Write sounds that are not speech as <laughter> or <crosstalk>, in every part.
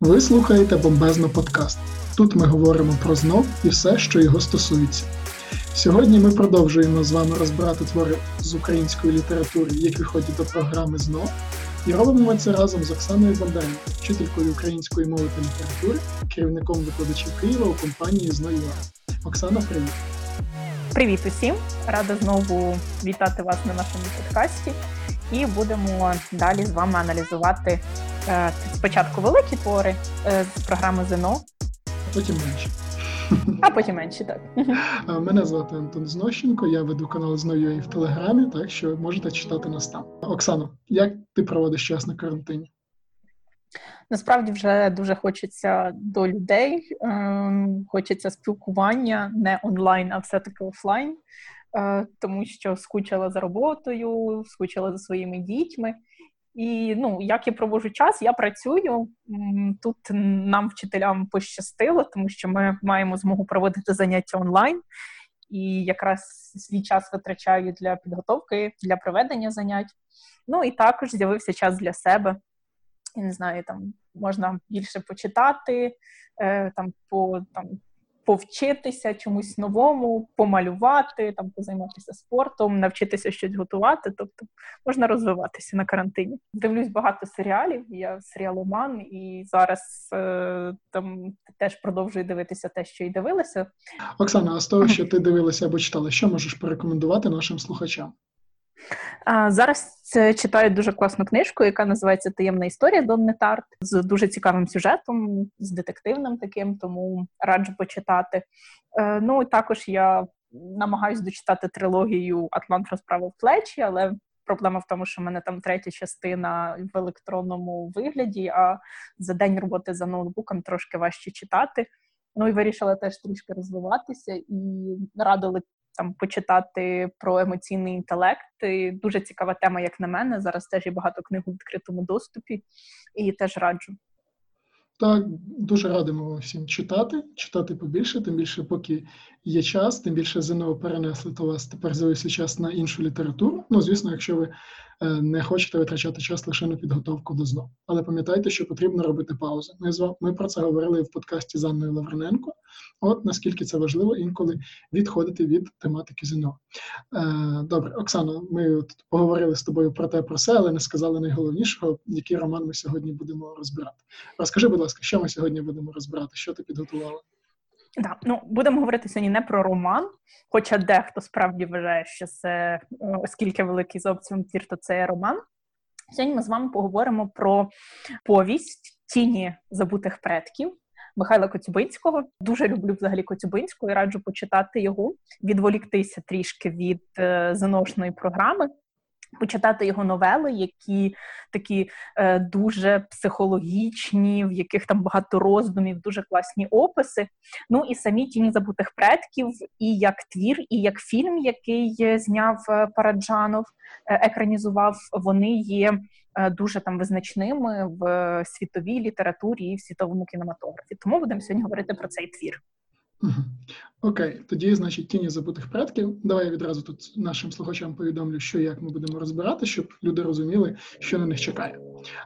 Ви слухаєте Бомбезно подкаст. Тут ми говоримо про ЗНО і все, що його стосується. Сьогодні ми продовжуємо з вами розбирати твори з української літератури, які входять до програми ЗНО, і робимо це разом з Оксаною Бондаренко, вчителькою української мови та літератури, керівником викладачів Києва у компанії «ЗНО.ЮА». Оксана, привіт. Привіт усім! Рада знову вітати вас на нашому подкасті. І будемо далі з вами аналізувати спочатку великі твори е, з програми ЗНО. А потім менше. А потім менші, так. Мене звати Антон Знощенко, я веду канал «Зною» в Телеграмі, так що можете читати нас там. Оксано, як ти проводиш час на карантині? Насправді вже дуже хочеться до людей, ем, хочеться спілкування не онлайн, а все-таки офлайн, е, тому що скучила за роботою, скучила за своїми дітьми. І ну, як я проводжу час, я працюю тут. Нам вчителям пощастило, тому що ми маємо змогу проводити заняття онлайн, і якраз свій час витрачаю для підготовки, для проведення занять. Ну і також з'явився час для себе. Я не знаю, там можна більше почитати, е, там по там повчитися чомусь новому, помалювати, там позайматися спортом, навчитися щось готувати. Тобто можна розвиватися на карантині. Дивлюсь багато серіалів. Я серіаломан, і зараз е, там теж продовжую дивитися те, що й дивилася. Оксана, а з того, що ти <laughs> дивилася або читала, що можеш порекомендувати нашим слухачам? Зараз читаю дуже класну книжку, яка називається Таємна історія Донни Тарт з дуже цікавим сюжетом, з детективним таким, тому раджу почитати. Е, ну також я намагаюся дочитати трилогію Атлант розправив плечі, але проблема в тому, що в мене там третя частина в електронному вигляді, а за день роботи за ноутбуком трошки важче читати. Ну і вирішила теж трішки розвиватися і радили там почитати про емоційний інтелект. І Дуже цікава тема, як на мене. Зараз теж є багато книг у відкритому доступі, і теж раджу. Так, дуже радимо всім читати, читати побільше, тим більше, поки є час, тим більше ЗНО перенесли, то вас тепер з'явився час на іншу літературу. Ну, звісно, якщо ви не хочете витрачати час лише на підготовку до ЗНО. Але пам'ятайте, що потрібно робити паузу. Ми про це говорили в подкасті з Анною Лаврененко. От наскільки це важливо інколи відходити від тематики ЗНО. Е, Добре, Оксано, ми поговорили з тобою про те, про все, але не сказали найголовнішого, який роман ми сьогодні будемо розбирати. Розкажи, будь ласка, що ми сьогодні будемо розбирати? Що ти підготувала? Да, ну будемо говорити сьогодні не про роман, хоча дехто справді вважає, що це оскільки великий обсягом твір, то це роман. Сьогодні ми з вами поговоримо про повість тіні забутих предків Михайла Коцюбинського. Дуже люблю взагалі Коцюбинського і раджу почитати його, відволіктися трішки від е, заношеної програми почитати його новели, які такі е, дуже психологічні, в яких там багато роздумів, дуже класні описи. Ну і самі тіні забутих предків, і як твір, і як фільм, який зняв е, Параджанов, е, екранізував, вони є. Е, дуже там визначними в світовій літературі і в світовому кінематографі. Тому будемо сьогодні говорити про цей твір. Окей, тоді, значить, тіні забутих предків. Давай я відразу тут нашим слухачам повідомлю, що як ми будемо розбирати, щоб люди розуміли, що на них чекає.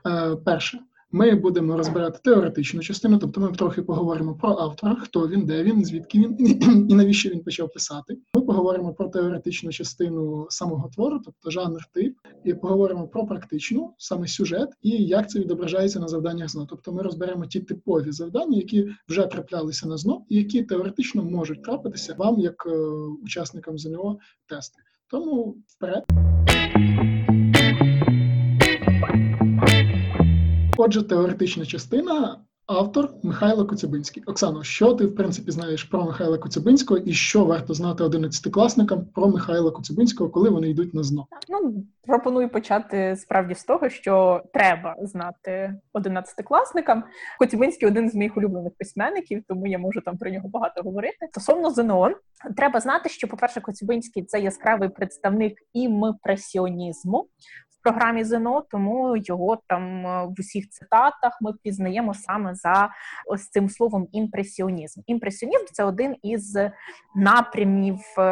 Е, Перше, ми будемо розбирати теоретичну частину, тобто ми трохи поговоримо про автора, хто він, де він, звідки він <clears throat> і навіщо він почав писати. Ми поговоримо про теоретичну частину самого твору, тобто жанр тип, і поговоримо про практичну, саме сюжет, і як це відображається на завданнях ЗНО. Тобто ми розберемо ті типові завдання, які вже траплялися на ЗНО, і які теоретично можуть трапитися вам як е, учасникам ЗНО тести. Тому вперед. Отже, теоретична частина. Автор Михайло Коцюбинський. Оксано, що ти в принципі знаєш про Михайла Коцюбинського і що варто знати одинадцятикласникам про Михайла Коцюбинського, коли вони йдуть на ЗНО? Ну пропоную почати справді з того, що треба знати одинадцятикласникам. Коцюбинський один з моїх улюблених письменників, тому я можу там про нього багато говорити. Стосовно ЗНО, треба знати, що, по перше, Коцюбинський це яскравий представник імпресіонізму програмі ЗНО, тому його там е, в усіх цитатах ми пізнаємо саме за ось цим словом імпресіонізм. Імпресіонізм це один із напрямів е,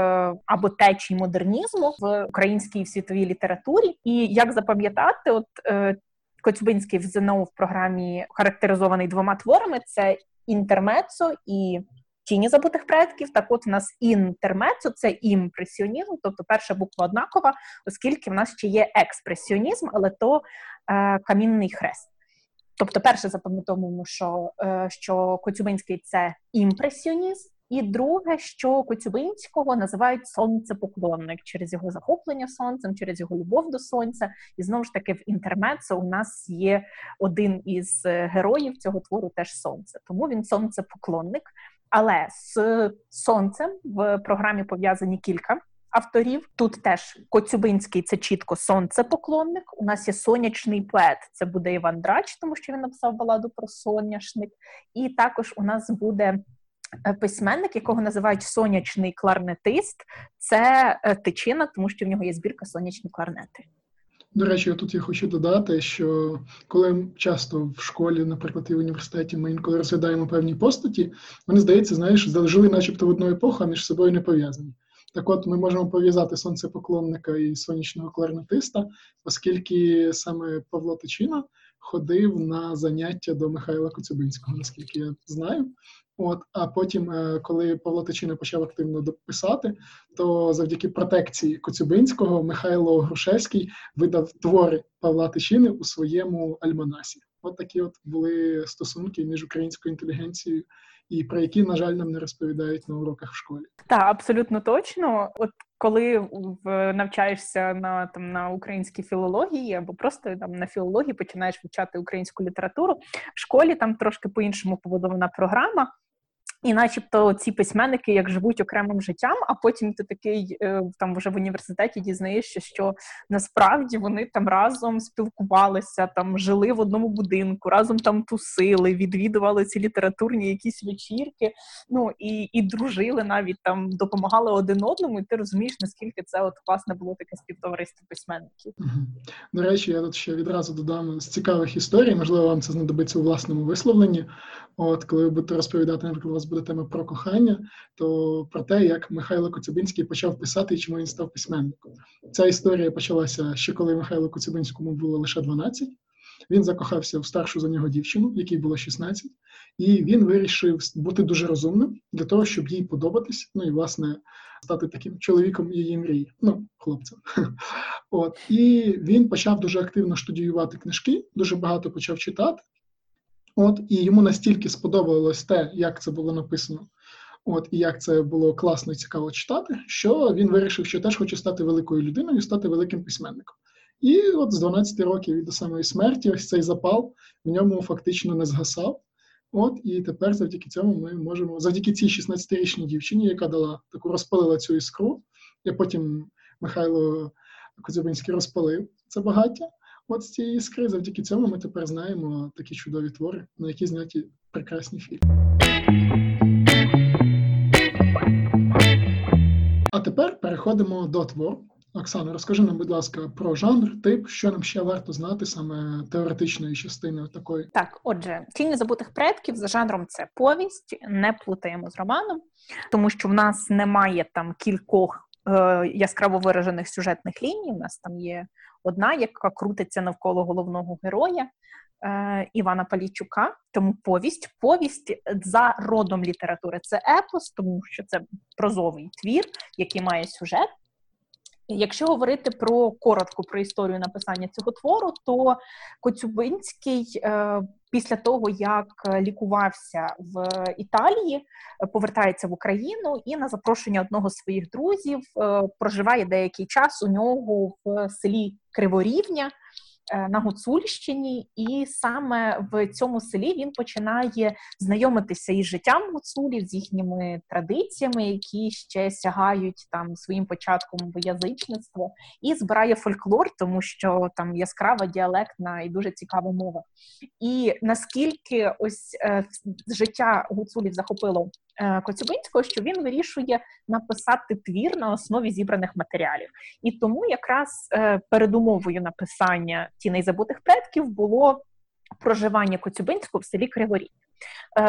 або течій модернізму в українській світовій літературі. І як запам'ятати, от е, Коцюбинський в ЗНО в програмі характеризований двома творами: це інтермецо і тіні забутих предків. Так, от у нас інтермецо це імпресіонізм, тобто перша буква однакова, оскільки в нас ще є експресіонізм, але то е, камінний хрест. Тобто, перше запам'ятовуємо, що е, що Коцюбинський це імпресіонізм, і друге, що Коцюбинського називають сонцепоклонник через його захоплення сонцем, через його любов до сонця. І знову ж таки в інтермецо у нас є один із е, героїв цього твору теж сонце. Тому він сонцепоклонник. Але з сонцем в програмі пов'язані кілька авторів. Тут теж Коцюбинський це чітко сонцепоклонник. У нас є сонячний поет, це буде Іван Драч, тому що він написав баладу про соняшник. І також у нас буде е, письменник, якого називають сонячний кларнетист. Це е, тичина, тому що в нього є збірка сонячні кларнети. До речі, тут я хочу додати, що коли часто в школі, наприклад, і в університеті, ми інколи розглядаємо певні постаті, вони здається, знаєш, жили начебто в одну епоху, а між собою не пов'язані. Так от ми можемо пов'язати сонцепоклонника і сонячного кларнетиста, оскільки саме Павло Тичина ходив на заняття до Михайла Коцюбинського, наскільки я знаю. От, а потім, е, коли Павло Тичина почав активно дописати, то завдяки протекції Коцюбинського Михайло Грушевський видав твори Павла Тичини у своєму альманасі. От такі от були стосунки між українською інтелігенцією і про які, на жаль, нам не розповідають на уроках в школі. Так, абсолютно точно. От коли в навчаєшся на там на українській філології або просто там на філології починаєш вивчати українську літературу в школі, там трошки по іншому побудована програма. І, начебто, ці письменники як живуть окремим життям, а потім ти такий е, там вже в університеті дізнаєшся, що насправді вони там разом спілкувалися, там жили в одному будинку, разом там тусили, відвідували ці літературні якісь вечірки. Ну і і дружили навіть там, допомагали один одному. І ти розумієш, наскільки це от власне було таке співтовариство письменників. До речі, я тут ще відразу додам з цікавих історій. Можливо, вам це знадобиться у власному висловленні. От коли ви будете розповідати, наприклад, у вас буде тема про кохання, то про те, як Михайло Коцюбинський почав писати і чому він став письменником. Ця історія почалася ще коли Михайло Коцюбинському було лише 12. Він закохався в старшу за нього дівчину, якій було 16, і він вирішив бути дуже розумним для того, щоб їй подобатись. Ну і власне стати таким чоловіком її мрії, ну хлопцем. <laughs> От і він почав дуже активно студіювати книжки, дуже багато почав читати. От і йому настільки сподобалось те, як це було написано, от і як це було класно і цікаво читати, що він вирішив, що теж хоче стати великою людиною, стати великим письменником. І от з 12 років і до самої смерті, ось цей запал в ньому фактично не згасав. От і тепер, завдяки цьому, ми можемо, завдяки цій 16-річній дівчині, яка дала таку розпалила цю іскру, і потім Михайло Козюбинський розпалив це багаття. От з цієї іскри, завдяки цьому ми тепер знаємо такі чудові твори, на які зняті прекрасні фільми. А тепер переходимо до твору. Оксана, розкажи нам, будь ласка, про жанр, тип, що нам ще варто знати саме теоретичної частини такої. Так, отже, тіні забутих предків за жанром це повість, не плутаємо з романом, тому що в нас немає там кількох е, яскраво виражених сюжетних ліній. У нас там є одна, яка крутиться навколо головного героя е, Івана Палійчука. Тому повість, повість за родом літератури це епос, тому що це прозовий твір, який має сюжет. Якщо говорити про коротко про історію написання цього твору, то Коцюбинський е, після того, як лікувався в Італії, повертається в Україну і на запрошення одного з своїх друзів е, проживає деякий час у нього в селі Криворівня. Е, на Гуцульщині, і саме в цьому селі він починає знайомитися із життям гуцулів, з їхніми традиціями, які ще сягають там своїм початком в язичництво, і збирає фольклор, тому що там яскрава діалектна і дуже цікава мова. І наскільки ось е, життя гуцулів захопило Коцюбинського, що він вирішує написати твір на основі зібраних матеріалів, і тому якраз е, передумовою написання тіней забутих предків було проживання Коцюбинського в селі Криворі.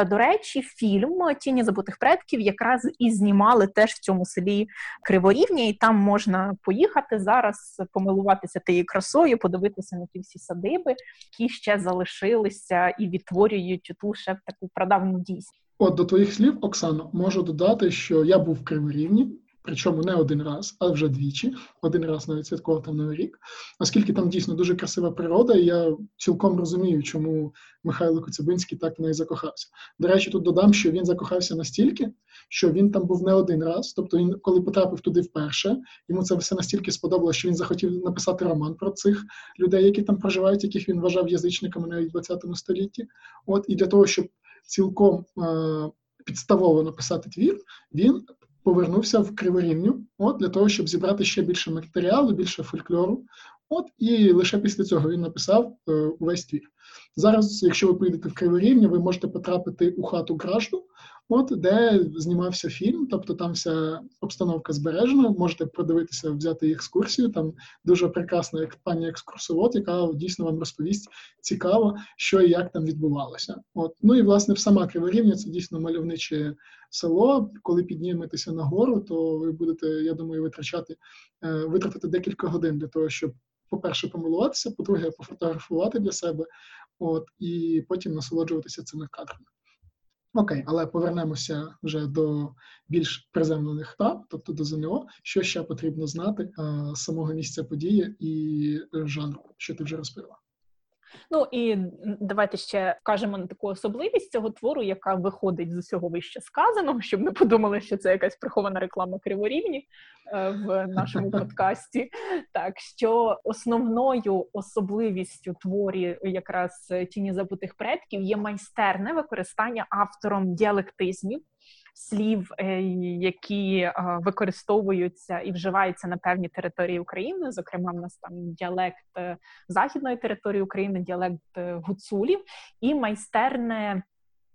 До речі, фільм Тіні забутих предків якраз і знімали теж в цьому селі Криворівня, і там можна поїхати зараз, помилуватися тією красою, подивитися на ті всі садиби, які ще залишилися і відтворюють ту ще таку прадавню дійсність. От до твоїх слів, Оксано, можу додати, що я був в Криворівні, причому не один раз, а вже двічі. Один раз навіть святкував там новий рік, оскільки там дійсно дуже красива природа, і я цілком розумію, чому Михайло Коцюбинський так в неї закохався. До речі, тут додам, що він закохався настільки, що він там був не один раз. Тобто, він, коли потрапив туди вперше, йому це все настільки сподобалося, що він захотів написати роман про цих людей, які там проживають, яких він вважав язичниками навіть в ХХ столітті. От і для того, щоб цілком е, підставово написати твір, він повернувся в Криворівню, от для того, щоб зібрати ще більше матеріалу, більше фольклору. От і лише після цього він написав е, увесь твір. Зараз, якщо ви поїдете в Криворівню, ви можете потрапити у хату Кражду, от де знімався фільм, тобто там вся обстановка збережена. Можете подивитися, взяти екскурсію. Там дуже прекрасна пані екскурсовод, яка дійсно вам розповість цікаво, що і як там відбувалося. От ну і власне в сама Криворівня це дійсно мальовниче село. Коли підніметеся на гору, то ви будете, я думаю, витрачати е, витратити декілька годин для того, щоб. По-перше, помилуватися, по-друге, пофотографувати для себе, от і потім насолоджуватися цими кадрами. Окей, але повернемося вже до більш приземлених та, тобто до ЗНО, що ще потрібно знати з самого місця події і жанру, що ти вже розповіла. Ну і давайте ще вкажемо на таку особливість цього твору, яка виходить з усього вище сказаного, щоб не подумали, що це якась прихована реклама криворівні е, в нашому подкасті. Так що основною особливістю творі якраз тіні забутих предків є майстерне використання автором діалектизмів слів, е, які е, використовуються і вживаються на певні території України. Зокрема, в нас там діалект е, західної території України, діалект гуцулів і майстерне.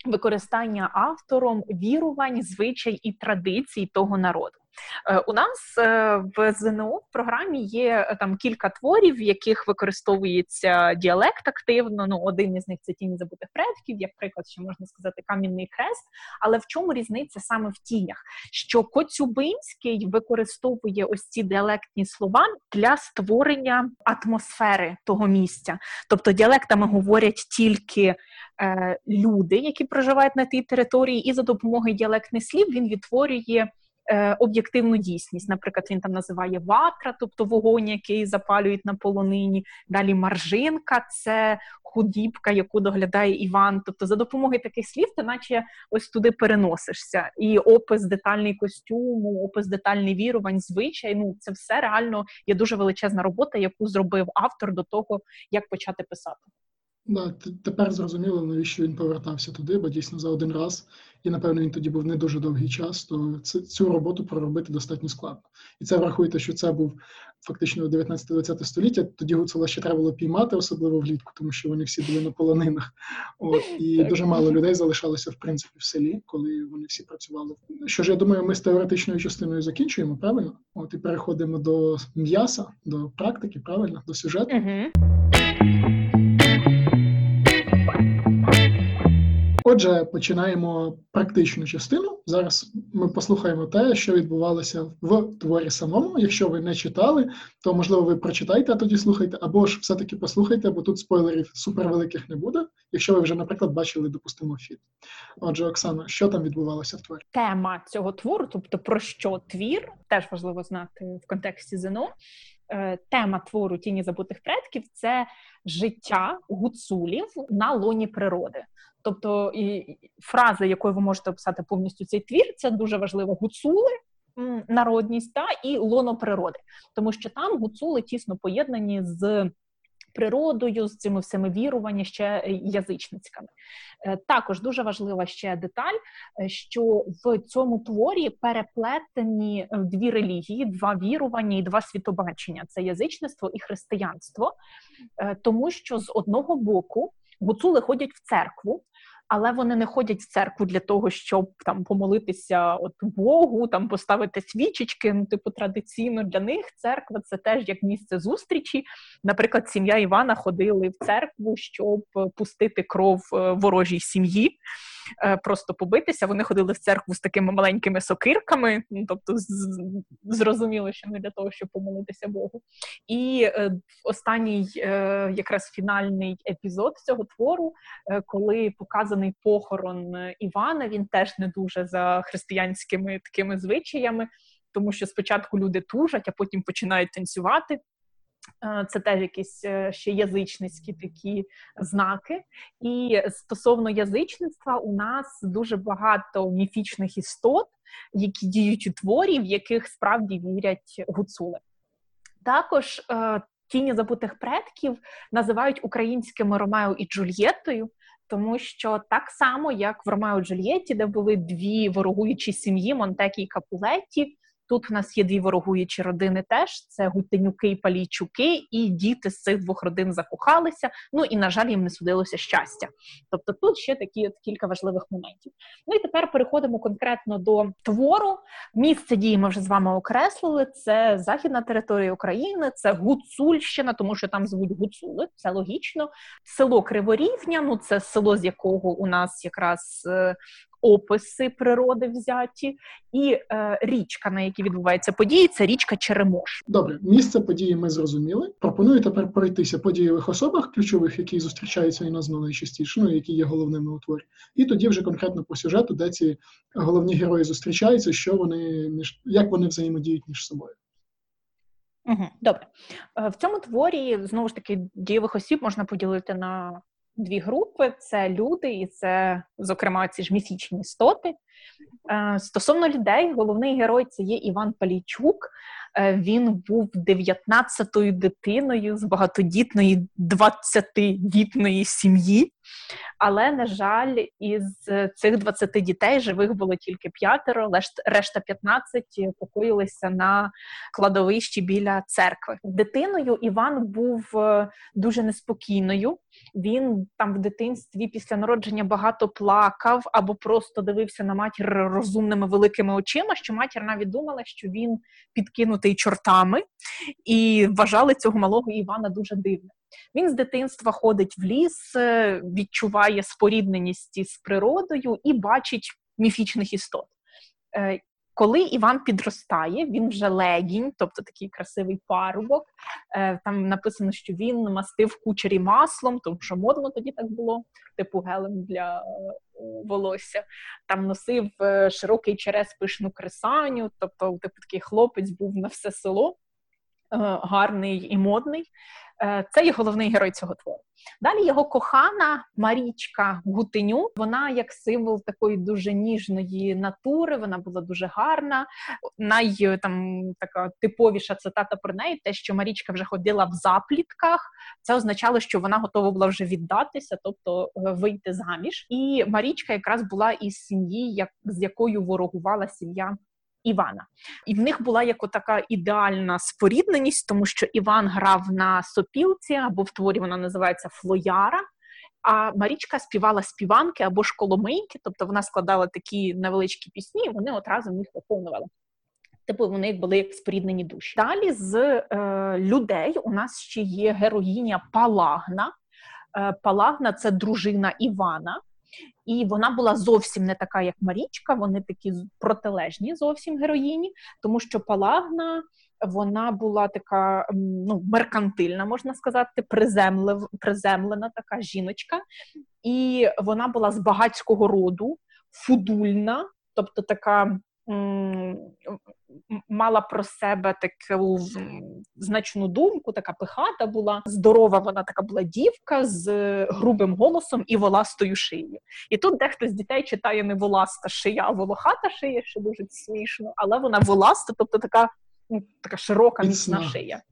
Використання автором вірувань, звичай і традицій того народу. Е, у нас е, в ЗНО в програмі є е, там кілька творів, в яких використовується діалект активно. Ну, один із них це тіні забутих предків, як приклад, ще можна сказати, камінний хрест. Але в чому різниця саме в тінях? Що Коцюбинський використовує ось ці діалектні слова для створення атмосфери того місця, тобто діалектами говорять тільки. Люди, які проживають на тій території, і за допомогою діалектних слів він відтворює Е, об'єктивну дійсність. Наприклад, він там називає ватра, тобто вогонь, який запалюють на полонині. Далі маржинка це худібка, яку доглядає Іван. Тобто, за допомогою таких слів, ти наче ось туди переносишся. І опис детальний костюму, опис детальний вірувань, звичай. Ну це все реально є дуже величезна робота, яку зробив автор до того, як почати писати. Да, тепер зрозуміло, навіщо він повертався туди, бо дійсно за один раз, і напевно він тоді був не дуже довгий час, то цю роботу проробити достатньо складно. І це врахуйте, що це був фактично 19-20 століття. Тоді гуцула ще треба було піймати, особливо влітку, тому що вони всі були на полонинах. От і дуже мало людей залишалося в принципі в селі, коли вони всі працювали. Що ж я думаю, ми з теоретичною частиною закінчуємо правильно? От і переходимо до м'яса, до практики, правильно, до сюжету. Отже, починаємо практичну частину. Зараз ми послухаємо те, що відбувалося в творі самому. Якщо ви не читали, то можливо ви прочитайте, а тоді слухайте, або ж все-таки послухайте, бо тут спойлерів супервеликих не буде. Якщо ви вже, наприклад, бачили, допустимо, фільм. Отже, Оксана, що там відбувалося в творі? Тема цього твору, тобто про що твір, теж важливо знати в контексті ЗНО. Е, тема твору тіні забутих предків це життя гуцулів на лоні природи. Тобто, і фраза, якою ви можете описати повністю цей твір, це дуже важливо гуцули. Народність та і лоно природи, тому що там гуцули тісно поєднані з природою, з цими всіми віруваннями, ще язичницькими. Е, також дуже важлива ще деталь, е, що в цьому творі переплетені е, дві релігії, два вірування і два світобачення це язичництво і християнство, тому що з одного боку гуцули ходять в церкву але вони не ходять в церкву для того, щоб там помолитися от Богу, там поставити свічечки. Ну, типу, традиційно для них церква це теж як місце зустрічі. Наприклад, сім'я Івана ходили в церкву, щоб пустити кров е, ворожій сім'ї. Е, просто побитися. Вони ходили в церкву з такими маленькими сокирками, ну тобто зрозуміло, що не для того, щоб помолитися Богу. І е, останній е, якраз фінальний епізод цього твору, коли показаний похорон Івана, він теж не дуже за християнськими такими звичаями, тому що спочатку люди тужать, а потім починають танцювати. Е, це теж якісь е, ще язичницькі такі знаки. І стосовно язичництва, у нас дуже багато міфічних істот, які діють у творі, в яких справді вірять гуцули. Також е, тіні забутих предків називають українськими Ромео і Джульєттою. Тому що так само, як в Ромео і Джульєтті, де були дві ворогуючі сім'ї Монтекі і Капулетті, Тут в нас є дві ворогуючі родини. Теж це Гутенюки і Палійчуки, і діти з цих двох родин закохалися. Ну і на жаль, їм не судилося щастя. Тобто, тут ще такі от кілька важливих моментів. Ну і тепер переходимо конкретно до твору. Місце дії ми вже з вами окреслили. Це західна територія України, це Гуцульщина, тому що там звуть Гуцули. Це логічно. Село Криворівня. Ну це село, з якого у нас якраз е, описи природи взяті, і е, річка, на якій відбуваються події, це річка Черемош. Добре, місце події ми зрозуміли. Пропоную тепер пройтися по дієвих особах, ключових, які зустрічаються і названо найчастіше, ну які є головними у творі. І тоді вже конкретно по сюжету, де ці головні герої зустрічаються, що вони між як вони взаємодіють між собою. Угу, Добре. Е, в цьому творі знову ж таки дієвих осіб можна поділити на дві групи: це люди, і це, зокрема, ці ж міфічні істоти. Е, стосовно людей, головний герой це є Іван Палійчук. Е, він був 19-ю дитиною з багатодітної 20-дітної сім'ї. Але, на жаль, із цих 20 дітей живих було тільки п'ятеро, решта 15 покоїлися на кладовищі біля церкви. Дитиною Іван був е, дуже неспокійною. Він там в дитинстві після народження багато плакав або просто дивився на матір розумними великими очима. Що матір навіть думала, що він підкинутий чортами, і вважали цього малого Івана дуже дивним. Він з дитинства ходить в ліс, е, відчуває спорідненість із природою і бачить міфічних істот. Е, коли Іван підростає, він вже легінь, тобто такий красивий парубок. Е, там написано, що він мастив кучері маслом, тому що модно тоді так було, типу гелем для волосся. Там носив широкий черес пишну кресаню, тобто, типу такий хлопець був на все село, гарний і модний. Е, це є головний герой цього твору. Далі його кохана Марічка Гутеню. Вона як символ такої дуже ніжної натури. Вона була дуже гарна. Най там така типовіша цитата про неї: те, що Марічка вже ходила в заплітках, це означало, що вона готова була вже віддатися, тобто е, вийти заміж. І Марічка якраз була із сім'ї, як з якою ворогувала сім'я Івана. І в них була як така ідеальна спорідненість, тому що Іван грав на сопілці, або в творі вона називається Флояра. А Марічка співала співанки або ж коломийки, тобто вона складала такі невеличкі пісні, і вони одразу їх виконували. Типу вони були як споріднені душі. Далі з е, людей у нас ще є героїня Палагна. Е, Палагна це дружина Івана. І вона була зовсім не така, як Марічка. Вони такі протилежні зовсім героїні, тому що Палагна вона була така ну, меркантильна, можна сказати, приземлив, приземлена така жіночка, і вона була з багатського роду, фудульна, тобто така мала про себе таку значну думку, така пихата була. Здорова вона така була дівка з грубим голосом і воластою шиєю. І тут дехто з дітей читає не воласта шия, а волохата шия, що дуже смішно, але вона воласта, тобто така, така широка міцна шия.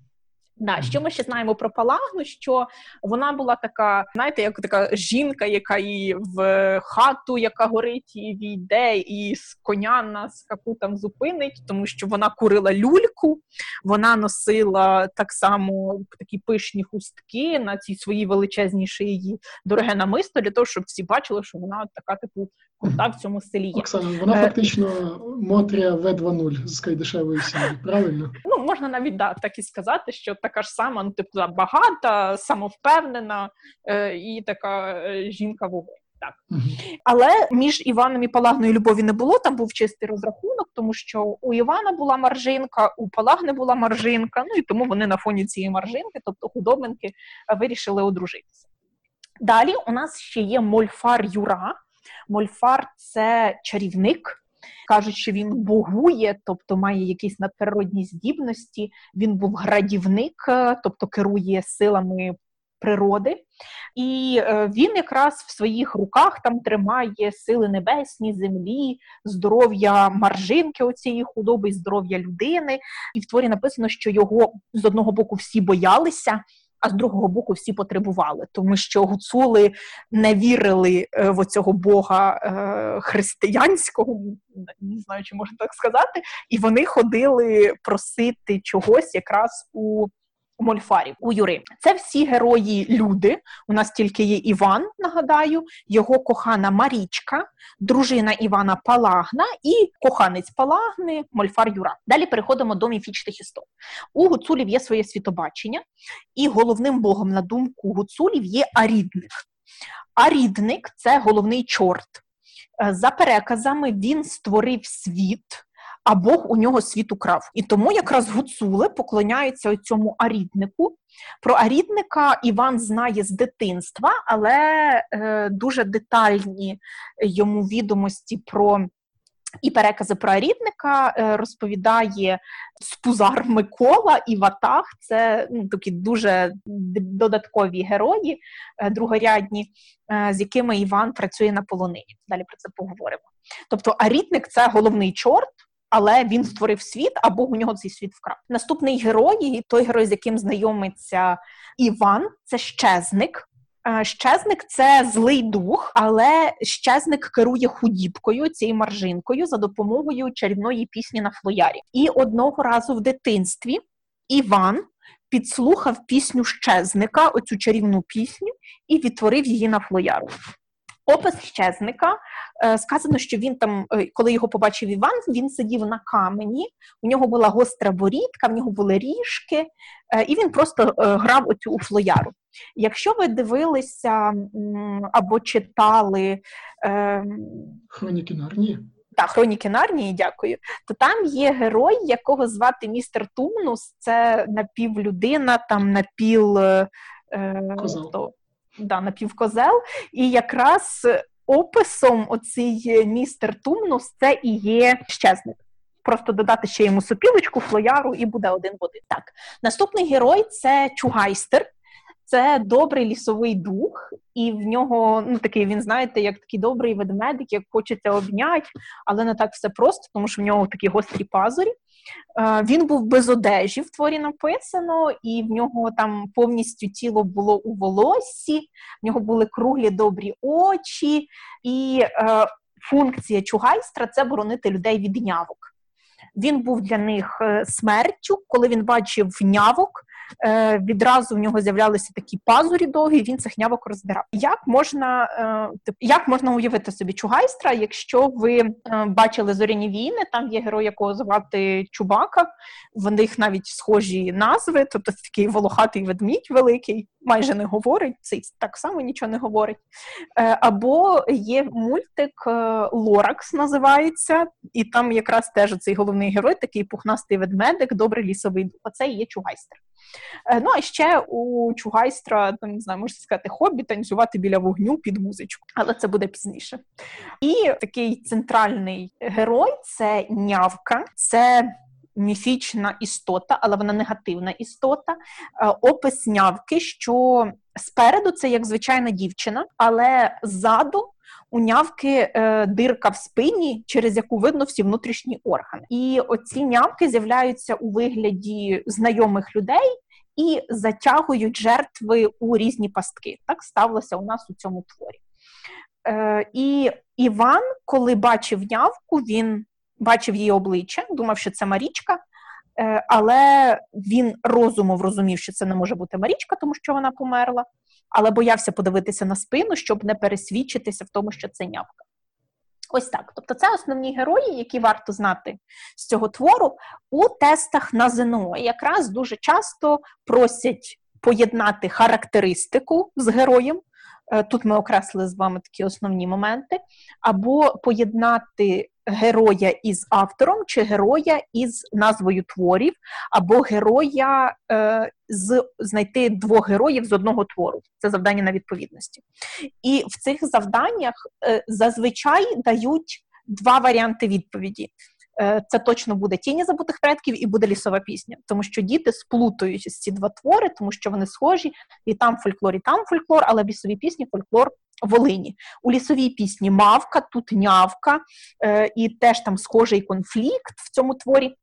Да, що ми ще знаємо про Палагну? Що вона була така, знаєте, як така жінка, яка і в хату, яка горить, і війде, і з коня на скаку там зупинить, тому що вона курила люльку, вона носила так само такі пишні хустки на цій своїй величезній шиї дороге намисто для того, щоб всі бачили, що вона така типу крута в цьому селі. є. Оксана, вона е... фактично Мотрія В2.0 з Кайдашевої сім'ї, правильно? Ну можна навіть да так і сказати, що така ж сама, ну типу багата, самовпевнена е, і така е, жінка вогонь. Так. Але між Іваном і Палагною любові не було, там був чистий розрахунок, тому що у Івана була маржинка, у Палагни була маржинка, ну і тому вони на фоні цієї маржинки, тобто худобинки, вирішили одружитися. Далі у нас ще є Мольфар Юра. Мольфар це чарівник. Кажуть, що він богує, тобто має якісь надприродні здібності. Він був градівник, тобто керує силами природи, і е, він якраз в своїх руках там тримає сили небесні, землі, здоров'я маржинки оцієї худоби, здоров'я людини. І в творі написано, що його з одного боку всі боялися. А з другого боку всі потребували, тому що гуцули не вірили е, в оцього бога е, християнського, не знаю, чи можна так сказати, і вони ходили просити чогось якраз у у Мольфарі, у Юри. Це всі герої люди. У нас тільки є Іван, нагадаю, його кохана Марічка, дружина Івана Палагна і коханець Палагни Мольфар Юра. Далі переходимо до міфічних істот. У гуцулів є своє світобачення, і головним богом, на думку гуцулів, є Арідник. Арідник це головний чорт. Е, за переказами, він створив світ а Бог у нього світ украв. І тому якраз гуцули поклоняються цьому аріднику. Про арідника Іван знає з дитинства, але е, дуже детальні йому відомості про. І перекази про арідника е, розповідає Спузар Микола і Ватах. Це ну, такі дуже додаткові герої е, другорядні, е, з якими Іван працює на полонині. Далі про це поговоримо. Тобто, арідник це головний чорт, але він створив світ, а Бог у нього цей світ вкрав. Наступний герой, той герой, з яким знайомиться Іван, це щезник. Е, щезник це злий дух, але щезник керує худібкою, цією маржинкою за допомогою чарівної пісні на флоярі. І одного разу в дитинстві Іван підслухав пісню щезника, оцю чарівну пісню, і відтворив її на флояру. Опис щезника е, сказано, що він там, е, коли його побачив Іван, він сидів на камені, у нього була гостра борідка, в нього були ріжки, е, і він просто грав оцю у флояру. Якщо ви дивилися або читали Хроніки Нарнії, так, хроніки Нарнії, дякую. То там є герой, якого звати містер Тумнус, це напівлюдина, там напів. Е, Козел да, напівкозел, і якраз описом оцій містер Тумнус це і є щезник. Просто додати ще йому сопілочку, флояру, і буде один в один. Так, наступний герой це Чугайстер. Це добрий лісовий дух, і в нього ну такий він, знаєте, як такий добрий ведмедик, як хочеться обняти, але не так все просто, тому що в нього такі гострі пазурі. Е, він був без одежі, в творі написано, і в нього там повністю тіло було у волоссі, в нього були круглі добрі очі, і е, функція чугайстра це боронити людей від нявок. Він був для них е, смертю, коли він бачив нявок, відразу в нього з'являлися такі пазурі довгі, він цих нявок розбирав. Як можна е, як можна уявити собі Чугайстра, якщо ви е, бачили зоряні війни, там є герой, якого звати Чубака, в них навіть схожі назви, тобто такий волохатий ведмідь великий, майже не говорить, цей так само нічого не говорить. Е, або є мультик е, Лоракс називається, і там якраз теж цей головний герой, такий пухнастий ведмедик, добрий лісовий дух. Оце і є Чугайстер. Е, ну а ще у Чугайстра, там не знаю, можна сказати, хобі танцювати біля вогню під музичку, але це буде пізніше. І такий центральний герой це нявка, це міфічна істота, але вона негативна істота. Е, опис нявки, що спереду це як звичайна дівчина, але ззаду. У нявки е, дирка в спині, через яку видно всі внутрішні органи, і оці нявки з'являються у вигляді знайомих людей і затягують жертви у різні пастки. Так сталося у нас у цьому творі. Е, І Іван, коли бачив нявку, він бачив її обличчя, думав, що це Марічка, е, але він розумом розумів, що це не може бути Марічка, тому що вона померла, але боявся подивитися на спину, щоб не пересвідчитися в тому, що це нявка. Ось так. Тобто, це основні герої, які варто знати з цього твору у тестах на ЗНО. Якраз дуже часто просять поєднати характеристику з героєм Е, тут ми окреслили з вами такі основні моменти, або поєднати героя із автором, чи героя із назвою творів, або героя е, з знайти двох героїв з одного твору. Це завдання на відповідності. І в цих завданнях е, зазвичай дають два варіанти відповіді. Е, це точно буде тіні забутих предків і буде лісова пісня, тому що діти сплутують ці два твори, тому що вони схожі, і там фольклор, і там фольклор, але в лісовій пісні фольклор Волині. У лісовій пісні мавка, тут нявка, е, і теж там схожий конфлікт в цьому творі.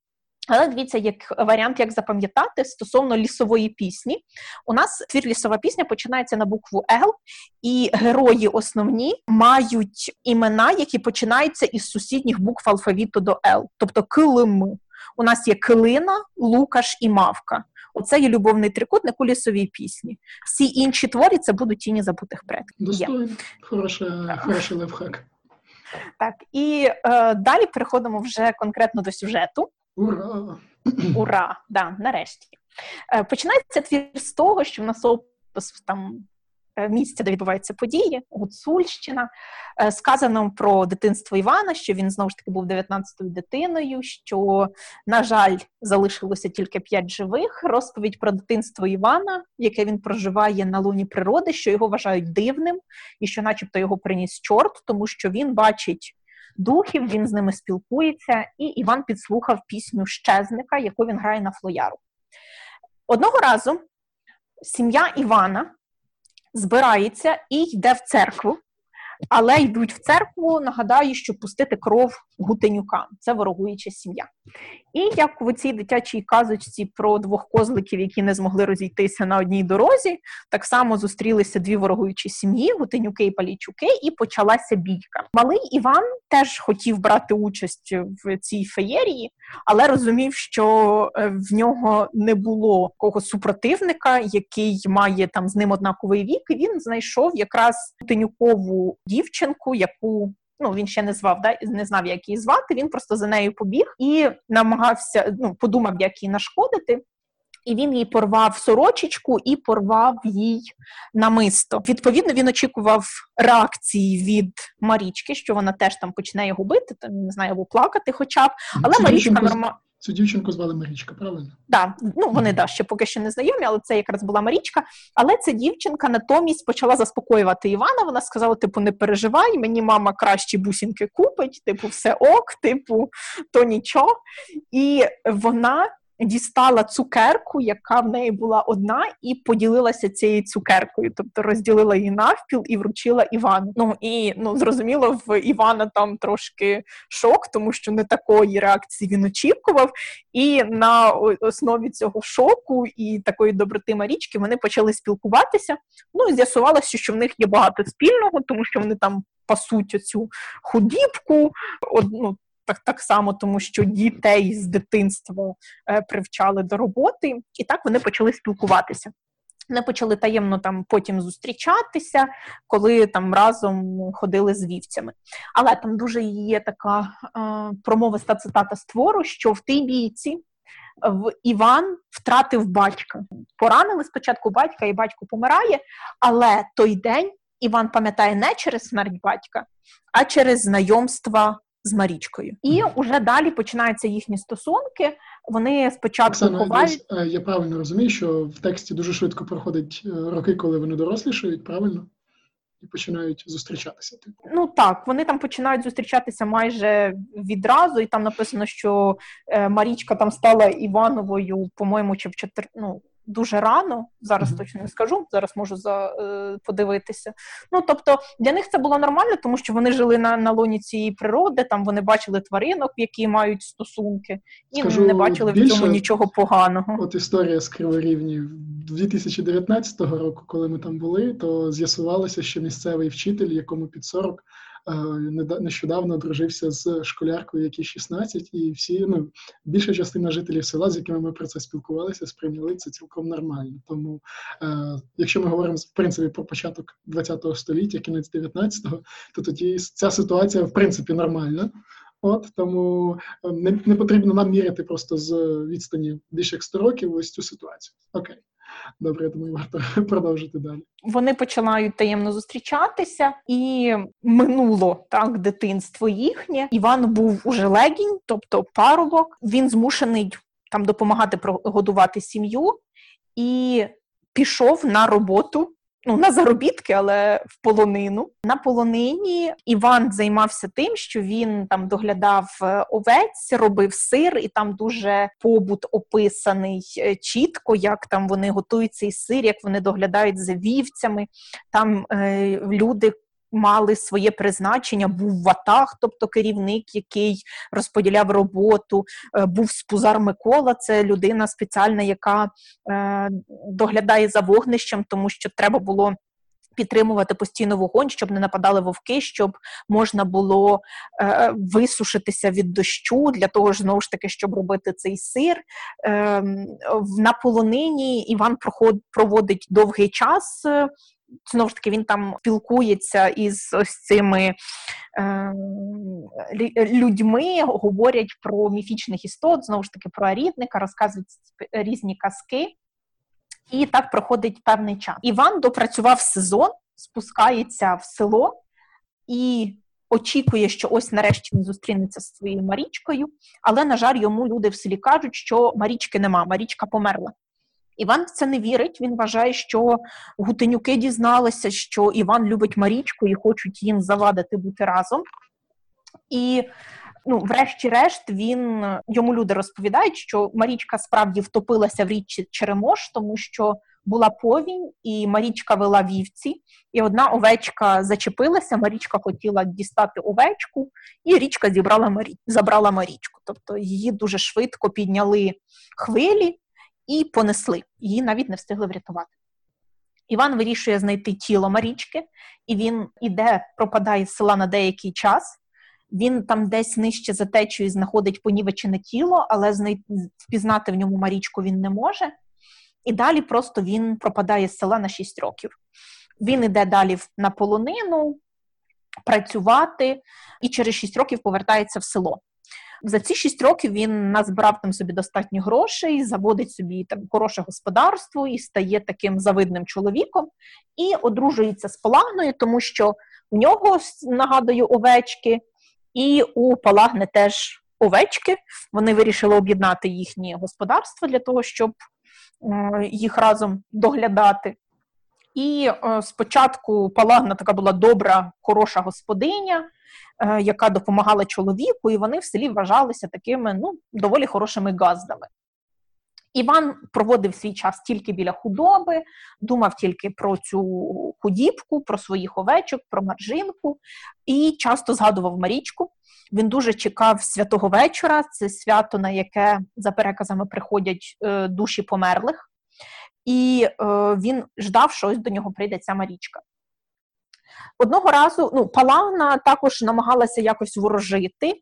Але дивіться, як варіант, як запам'ятати стосовно лісової пісні. У нас твір лісова пісня починається на букву Л, і герої основні мають імена, які починаються із сусідніх букв алфавіту до Л, тобто Килим. У нас є Килина, Лукаш і Мавка. Оце є любовний трикутник у лісовій пісні. Всі інші творі це будуть тіні забутих предків. Достойно. Хороший, хороший лайфхак. Так, і е, далі переходимо вже конкретно до сюжету. Ура! Ура! Да, нарешті. Е, починається твір з того, що в нас опис там місця, де відбуваються події, Гуцульщина. Е, сказано про дитинство Івана, що він знову ж таки був 19-ю дитиною, що, на жаль, залишилося тільки п'ять живих. Розповідь про дитинство Івана, яке він проживає на луні природи, що його вважають дивним, і що, начебто, його приніс чорт, тому що він бачить. Духів, він з ними спілкується, і Іван підслухав пісню Щезника, яку він грає на флояру. Одного разу сім'я Івана збирається і йде в церкву, але йдуть в церкву. Нагадаю, щоб пустити кров гутенюкам. Це ворогуюча сім'я. І як в цій дитячій казочці про двох козликів, які не змогли розійтися на одній дорозі, так само зустрілися дві ворогуючі сім'ї, гутенюки і палійчуки, і почалася бійка. Малий Іван теж хотів брати участь в цій феєрії, але розумів, що е, в нього не було кого супротивника, який має там з ним однаковий вік. і Він знайшов якраз гутенюкову дівчинку, яку ну він ще не звав, да не знав, як її звати. Він просто за нею побіг і намагався ну, подумав, як їй нашкодити. І він їй порвав сорочечку і порвав їй намисто. Відповідно, він очікував реакції від Марічки, що вона теж там почне його бити, там не знаю, або плакати, хоча б. Але Марічка нормально. Цю дівчинку звали Марічка, правильно? Так, да, ну вони да, ще поки що не знайомі, але це якраз була Марічка. Але ця дівчинка натомість почала заспокоювати Івана. Вона сказала: типу, не переживай, мені мама кращі бусінки купить, типу, все ок, типу, то нічого. І вона дістала цукерку, яка в неї була одна, і поділилася цією цукеркою, тобто розділила її навпіл і вручила Івану. Ну і ну зрозуміло, в Івана там трошки шок, тому що не такої реакції він очікував. І на основі цього шоку і такої доброти Марічки вони почали спілкуватися. Ну і з'ясувалося, що в них є багато спільного, тому що вони там пасуть оцю худібку. ну, так так само, тому що дітей з дитинства е, привчали до роботи, і так вони почали спілкуватися. Вони почали таємно там потім зустрічатися, коли там разом ходили з вівцями. Але там дуже є така е, промовиста цитата з твору, що в тій бійці в Іван втратив батька. Поранили спочатку батька, і батько помирає, але той день Іван пам'ятає не через смерть батька, а через знайомства з Марічкою. І вже далі починаються їхні стосунки. Вони спочатку Оксана, ховають. Е, я правильно розумію, що в тексті дуже швидко проходять е, роки, коли вони дорослішають, правильно? І починають зустрічатися. Типу. Ну так, вони там починають зустрічатися майже відразу, і там написано, що е, Марічка там стала Івановою, по-моєму, чи в чотир... ну, дуже рано. Зараз mm-hmm. точно не скажу. Зараз можу за е, подивитися. Ну тобто для них це було нормально, тому що вони жили на на лоні цієї природи. Там вони бачили тваринок, які мають стосунки, і скажу, не бачили більше, в цьому нічого поганого. От історія з Криворівні 2019 року, коли ми там були, то з'ясувалося, що місцевий вчитель, якому під 40, Е, нещодавно одружився з школяркою, якій 16, і всі ну більша частина жителів села, з якими ми про це спілкувалися, сприйняли це цілком нормально. Тому, е, якщо ми говоримо в принципі про початок ХХ століття, кінець 19-го, то тоді ця ситуація в принципі нормальна. От тому е, не не потрібно нам міряти просто з відстані більше як 100 років ось цю ситуацію. Окей. Добре, я думаю, варто <laughs> продовжити далі. Вони починають таємно зустрічатися, і минуло так дитинство їхнє. Іван був уже легінь, тобто парубок. Він змушений там допомагати прогодувати сім'ю і пішов на роботу ну на заробітки, але в полонину. На полонині Іван займався тим, що він там доглядав е, овець, робив сир, і там дуже побут описаний е, чітко, як там вони готують цей сир, як вони доглядають за вівцями. Там е, люди мали своє призначення, був ватаг, тобто керівник, який розподіляв роботу, е, був спузар Микола, це людина спеціальна, яка е, доглядає за вогнищем, тому що треба було. Підтримувати постійно вогонь, щоб не нападали вовки, щоб можна було е, висушитися від дощу, для того ж знову ж таки, щоб робити цей сир. Е, на полонині Іван проход, проводить довгий час е, знову ж таки він там спілкується із ось цими е, людьми, говорять про міфічних істот, знову ж таки про арідника, розказують різні казки. І так проходить певний час. Іван допрацював сезон, спускається в село і очікує, що ось нарешті він зустрінеться з своєю Марічкою, але, на жаль, йому люди в селі кажуть, що Марічки нема, Марічка померла. Іван в це не вірить. Він вважає, що гутенюки дізналися, що Іван любить Марічку і хочуть їм завадити бути разом. І, ну, врешті-решт, він йому люди розповідають, що Марічка справді втопилася в річці Черемош, тому що була повінь, і Марічка вела вівці, і одна овечка зачепилася. Марічка хотіла дістати овечку, і річка зібрала Марі... забрала Марічку. Тобто її дуже швидко підняли хвилі і понесли. Її навіть не встигли врятувати. Іван вирішує знайти тіло Марічки, і він іде, пропадає з села на деякий час. Він там десь нижче за течою знаходить понівечене тіло, але знай... впізнати в ньому Марічку він не може. І далі просто він пропадає з села на 6 років. Він іде далі на полонину працювати і через 6 років повертається в село. За ці шість років він назбирав там собі достатньо грошей, заводить собі там хороше господарство і стає таким завидним чоловіком, і одружується з Палагною, тому що у нього нагадую овечки, і у Палагни теж овечки. Вони вирішили об'єднати їхнє господарство для того, щоб їх разом доглядати. І е, спочатку Палагна така була добра, хороша господиня. Е, яка допомагала чоловіку, і вони в селі вважалися такими ну, доволі хорошими газдами. Іван проводив свій час тільки біля худоби, думав тільки про цю худібку, про своїх овечок, про маржинку і часто згадував Марічку. Він дуже чекав святого вечора. Це свято, на яке за переказами приходять е, душі померлих, і е, він ждав, що ось до нього прийде ця Марічка. Одного разу ну, Палагна також намагалася якось ворожити.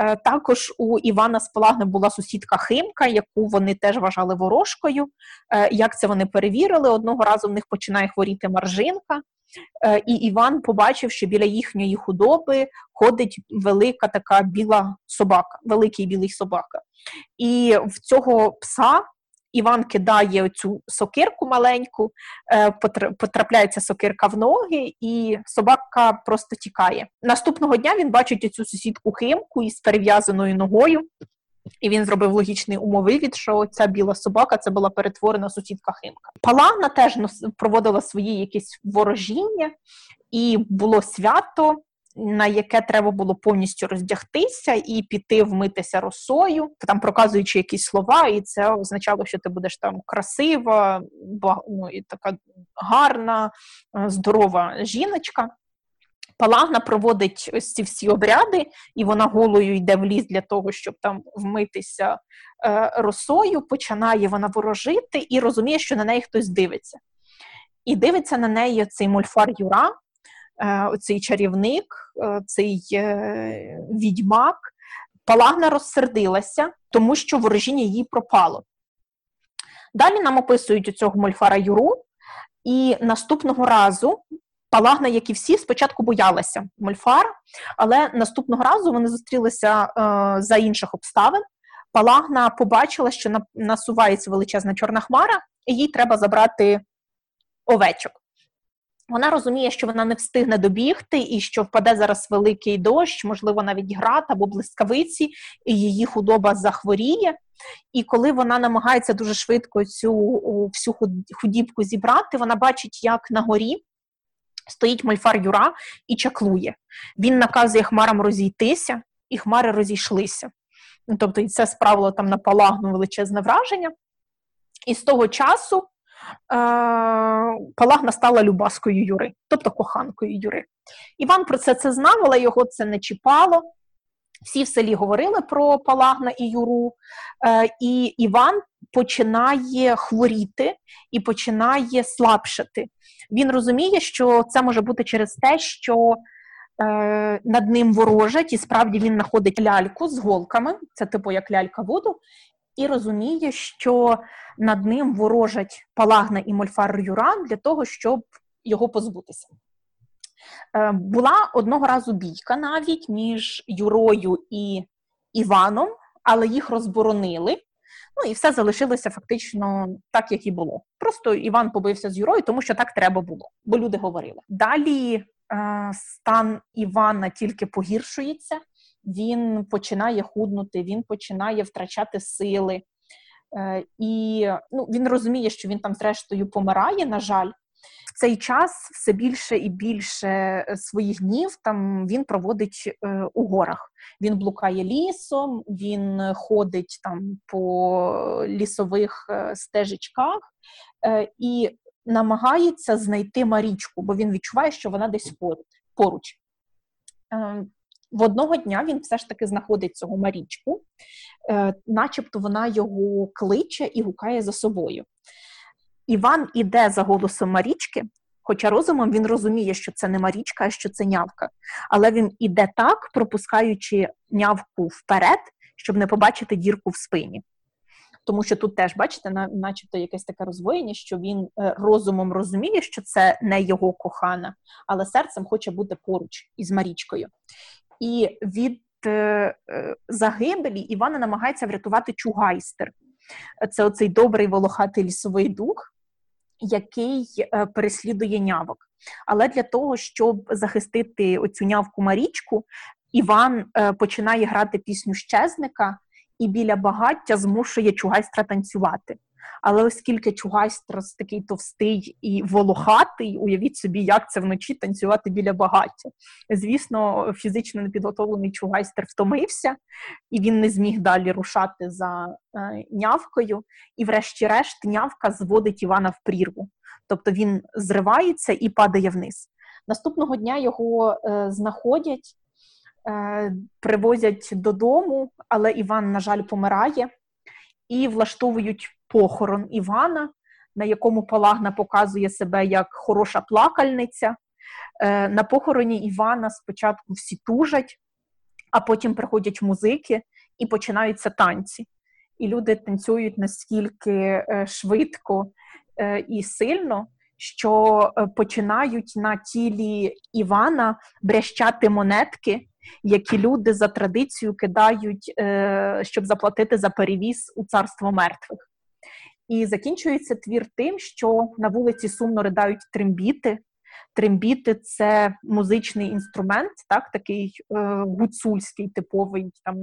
Е, також у Івана з Палагни була сусідка Химка, яку вони теж вважали ворожкою. Е, як це вони перевірили? Одного разу в них починає хворіти маржинка. Е, і Іван побачив, що біля їхньої худоби ходить велика така біла собака, великий білий собака. І в цього пса Іван кидає цю сокирку маленьку, е, потрапляється сокирка в ноги, і собака просто тікає. Наступного дня він бачить цю сусідку химку із перев'язаною ногою. І він зробив логічний умовивід, що ця біла собака це була перетворена сусідка Химка. Палана теж проводила свої якісь ворожіння, і було свято на яке треба було повністю роздягтися і піти вмитися росою, там проказуючи якісь слова, і це означало, що ти будеш там красива, ну, і така гарна, е, здорова жіночка. Палагна проводить ось ці всі обряди, і вона голою йде в ліс для того, щоб там вмитися е, росою, починає вона ворожити і розуміє, що на неї хтось дивиться. І дивиться на неї цей мульфар Юра, Е, цей чарівник, е, цей е, відьмак. Палагна розсердилася, тому що ворожіння їй пропало. Далі нам описують у цього мольфара Юру, і наступного разу Палагна, як і всі, спочатку боялася мольфара, але наступного разу вони зустрілися е, за інших обставин. Палагна побачила, що насувається величезна чорна хмара, і їй треба забрати овечок. Вона розуміє, що вона не встигне добігти, і що впаде зараз великий дощ, можливо, навіть град або блискавиці, і її худоба захворіє. І коли вона намагається дуже швидко цю всю худібку зібрати, вона бачить, як на горі стоїть мольфар Юра і чаклує. Він наказує хмарам розійтися, і хмари розійшлися. Ну, тобто, і це справило там на палагну величезне враження. І з того часу Палагна стала Любаскою Юри, тобто коханкою Юри. Іван про це це знав, але його це не чіпало. Всі в селі говорили про Палагна і Юру, е, і Іван починає хворіти і починає слабшати. Він розуміє, що це може бути через те, що е, над ним ворожать, і справді він знаходить ляльку з голками, це типу як лялька воду, і розуміє, що над ним ворожать Палагна і Мольфар Юран для того, щоб його позбутися. Е, була одного разу бійка навіть між Юрою і Іваном, але їх розборонили. Ну і все залишилося фактично так, як і було. Просто Іван побився з Юрою, тому що так треба було, бо люди говорили. Далі е, стан Івана тільки погіршується, він починає худнути, він починає втрачати сили. Е, і ну, він розуміє, що він там, зрештою, помирає, на жаль. Цей час все більше і більше е, своїх днів там він проводить е, у горах. Він блукає лісом, він ходить там по лісових стежечках і намагається знайти Марічку, бо він відчуває, що вона десь поруч. В одного дня він все ж таки знаходить цього Марічку, е, начебто вона його кличе і гукає за собою. Іван іде за голосом Марічки, хоча розумом він розуміє, що це не Марічка, а що це нявка. Але він іде так, пропускаючи нявку вперед, щоб не побачити дірку в спині. Тому що тут теж, бачите, начебто якесь таке розвоєння, що він е, розумом розуміє, що це не його кохана, але серцем хоче бути поруч із Марічкою. І від е, е, загибелі Івана намагається врятувати Чугайстер. Це оцей добрий волохатий лісовий дух, який е, переслідує нявок. Але для того, щоб захистити оцю нявку Марічку, Іван починає грати пісню щезника і біля багаття змушує Чугайстра танцювати. Але оскільки Чугайстрос такий товстий і волохатий, уявіть собі, як це вночі танцювати біля багаття. Звісно, фізично непідготовлений Чугайстер втомився, і він не зміг далі рушати за е, нявкою. І, врешті-решт, нявка зводить Івана в прірву. Тобто він зривається і падає вниз. Наступного дня його е, знаходять, е, привозять додому, але Іван, на жаль, помирає і влаштовують похорон Івана, на якому Палагна показує себе як хороша плакальниця. Е, на похороні Івана спочатку всі тужать, а потім приходять музики і починаються танці. І люди танцюють настільки е, швидко е, і сильно, що починають на тілі Івана брящати монетки, які люди за традицією кидають, щоб заплатити за перевіз у царство мертвих. І закінчується твір тим, що на вулиці сумно ридають трембіти. Трембіти це музичний інструмент, так, такий е, гуцульський типовий, там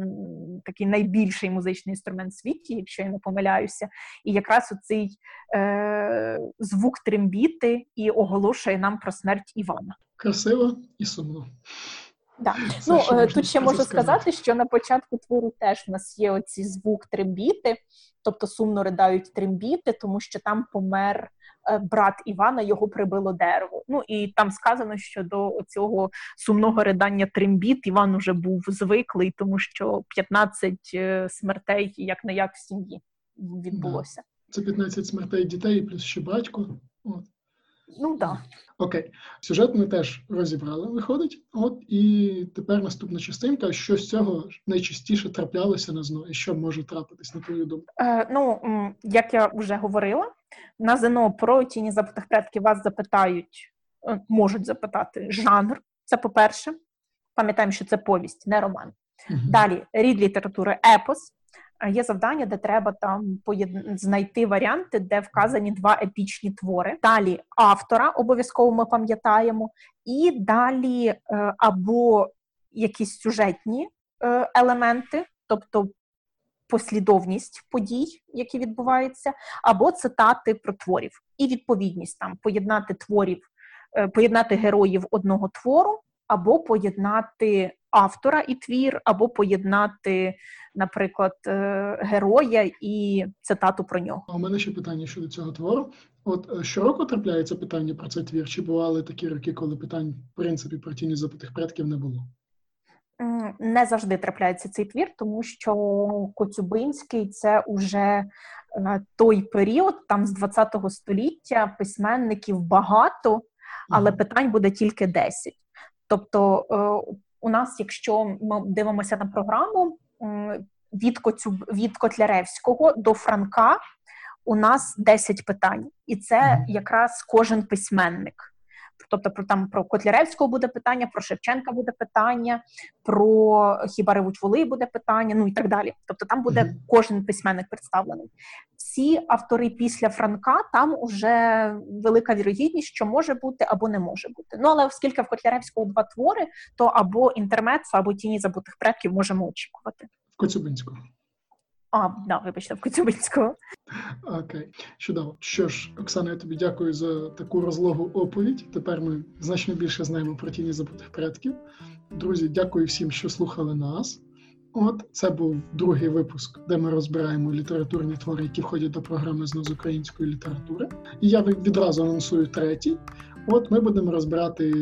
такий найбільший музичний інструмент в світі, якщо я не помиляюся. І якраз оцей е, звук трембіти і оголошує нам про смерть Івана. Красиво і сумно. Да. Ну, е, Тут ще можу сказати, що на початку твору теж в нас є оці звук трембіти, тобто сумно ридають трембіти, тому що там помер е, брат Івана, його прибило дерево. Ну і там сказано, що до цього сумного ридання трембіт Іван уже був звиклий, тому що 15 е, смертей як не як в сім'ї відбулося. Це 15 смертей дітей, плюс ще батько. От. Ну так. Окей, сюжет ми теж розібрали, виходить. От і тепер наступна частинка, що з цього найчастіше траплялося на ЗНО, і що може трапитись на твою думку? Е, Ну як я вже говорила, на ЗНО про тіні запитах предків вас запитають, е, можуть запитати жанр. Це по-перше, пам'ятаємо, що це повість, не роман. Угу. Далі рід літератури епос. Є завдання, де треба там знайти варіанти, де вказані два епічні твори. Далі автора обов'язково ми пам'ятаємо, і далі е, або якісь сюжетні е, елементи, тобто послідовність подій, які відбуваються, або цитати про творів, і відповідність там поєднати творів, е, поєднати героїв одного твору, або поєднати автора і твір, або поєднати, наприклад, е, героя і цитату про нього. А у мене ще питання щодо цього твору. От е, щороку трапляється питання про цей твір, чи бували такі роки, коли питань в принципі про тіні забутих предків не було? Не завжди трапляється цей твір, тому що Коцюбинський це уже е, той період, там з 20 століття письменників багато, але питань буде тільки 10. Тобто, у нас, якщо ми дивимося на програму від Коцюб від Котляревського до Франка, у нас 10 питань, і це якраз кожен письменник. Тобто про там про Котляревського буде питання, про Шевченка буде питання, про хіба ревуть воли буде питання, ну і так далі. Тобто там буде кожен письменник представлений. Всі автори після Франка там уже велика вірогідність, що може бути або не може бути. Ну але оскільки в Котляревського два твори, то або інтермецо, або тіні забутих предків можемо очікувати. В Коцюбинського. А, да, вибачте, в Коцюбинського. Окей, чудово. Що ж, Оксана, я тобі дякую за таку розлогу оповідь. Тепер ми значно більше знаємо про тіні забутих предків. Друзі, дякую всім, що слухали нас. От це був другий випуск, де ми розбираємо літературні твори, які входять до програми з української літератури. І я відразу анонсую третій. От ми будемо розбирати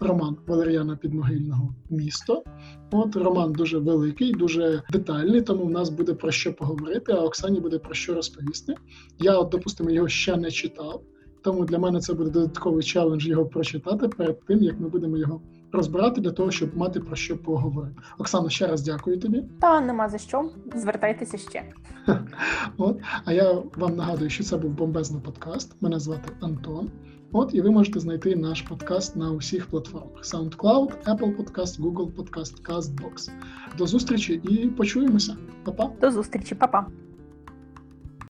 роман Валеріана Підмогильного Місто. От роман дуже великий, дуже детальний, тому в нас буде про що поговорити, а Оксані буде про що розповісти. Я, от, допустимо, його ще не читав, тому для мене це буде додатковий челендж його прочитати перед тим, як ми будемо його розбирати для того, щоб мати про що поговорити. Оксана, ще раз дякую тобі. Та нема за що. Звертайтеся ще. <laughs> От, а я вам нагадую, що це був бомбезний подкаст. Мене звати Антон. От і ви можете знайти наш подкаст на усіх платформах: SoundCloud, Apple Podcast, Google Podcast, CastBox. До зустрічі і почуємося. Па-па. До зустрічі, Па-па.